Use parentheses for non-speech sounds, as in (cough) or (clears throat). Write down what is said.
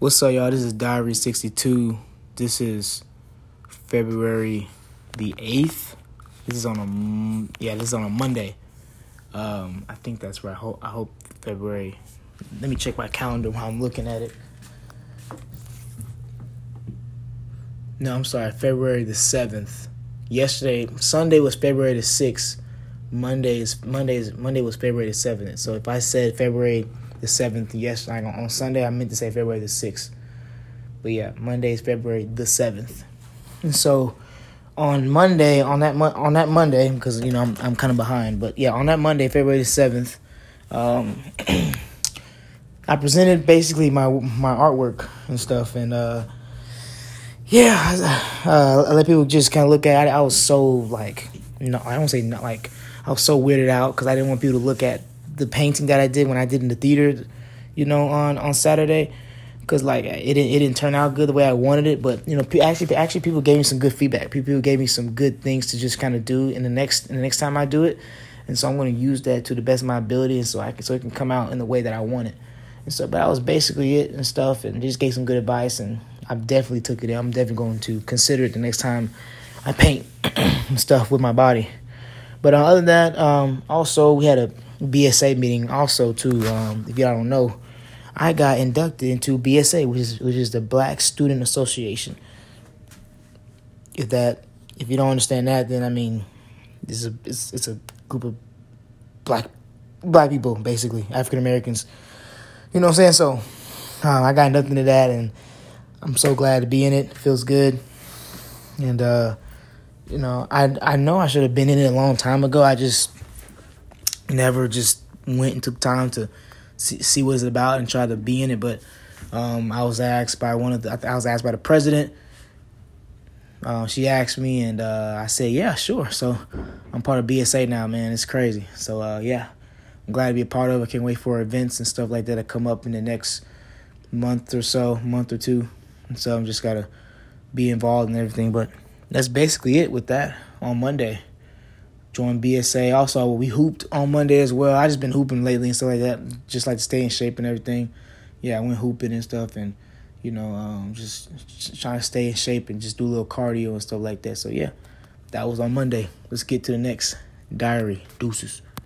What's up, y'all? This is Diary 62. This is February the 8th. This is on a yeah, this is on a Monday. Um, I think that's right. I hope, I hope February. Let me check my calendar while I'm looking at it. No, I'm sorry. February the 7th. Yesterday, Sunday was February the 6th. Monday's Monday's Monday was February the 7th. So if I said February the 7th. Yes, like on Sunday, I meant to say February the 6th. But yeah, Monday is February the 7th. And so on Monday, on that mo- on that Monday, because you know I'm I'm kind of behind, but yeah, on that Monday, February the 7th, um, (clears throat) I presented basically my my artwork and stuff, and uh, yeah, uh, I let people just kind of look at it. I was so like, know, I don't say not like I was so weirded out because I didn't want people to look at the painting that I did when I did in the theater, you know, on on Saturday, because like it didn't it didn't turn out good the way I wanted it. But you know, actually actually people gave me some good feedback. People gave me some good things to just kind of do in the next in the next time I do it, and so I'm going to use that to the best of my ability, and so I can so it can come out in the way that I want it. And so, but that was basically it and stuff, and just gave some good advice, and I definitely took it. I'm definitely going to consider it the next time I paint (clears throat) stuff with my body. But uh, other than that, um, also we had a BSA meeting also too. Um, if y'all don't know, I got inducted into BSA, which is which is the Black Student Association. If that, if you don't understand that, then I mean, this is a, it's it's a group of black black people basically African Americans. You know what I'm saying? So um, I got nothing to that, and I'm so glad to be in it. it feels good, and uh, you know, I I know I should have been in it a long time ago. I just never just went and took time to see, see what it's about and try to be in it. But um, I was asked by one of the, I was asked by the president. Uh, she asked me, and uh, I said, "Yeah, sure." So I'm part of BSA now, man. It's crazy. So uh, yeah, I'm glad to be a part of it. Can't wait for events and stuff like that to come up in the next month or so, month or two. And so I'm just gotta be involved in everything. But that's basically it with that on Monday joined BSA. Also, we hooped on Monday as well. I just been hooping lately and stuff like that. Just like to stay in shape and everything. Yeah, I went hooping and stuff, and you know, um, just, just trying to stay in shape and just do a little cardio and stuff like that. So yeah, that was on Monday. Let's get to the next diary. Deuces.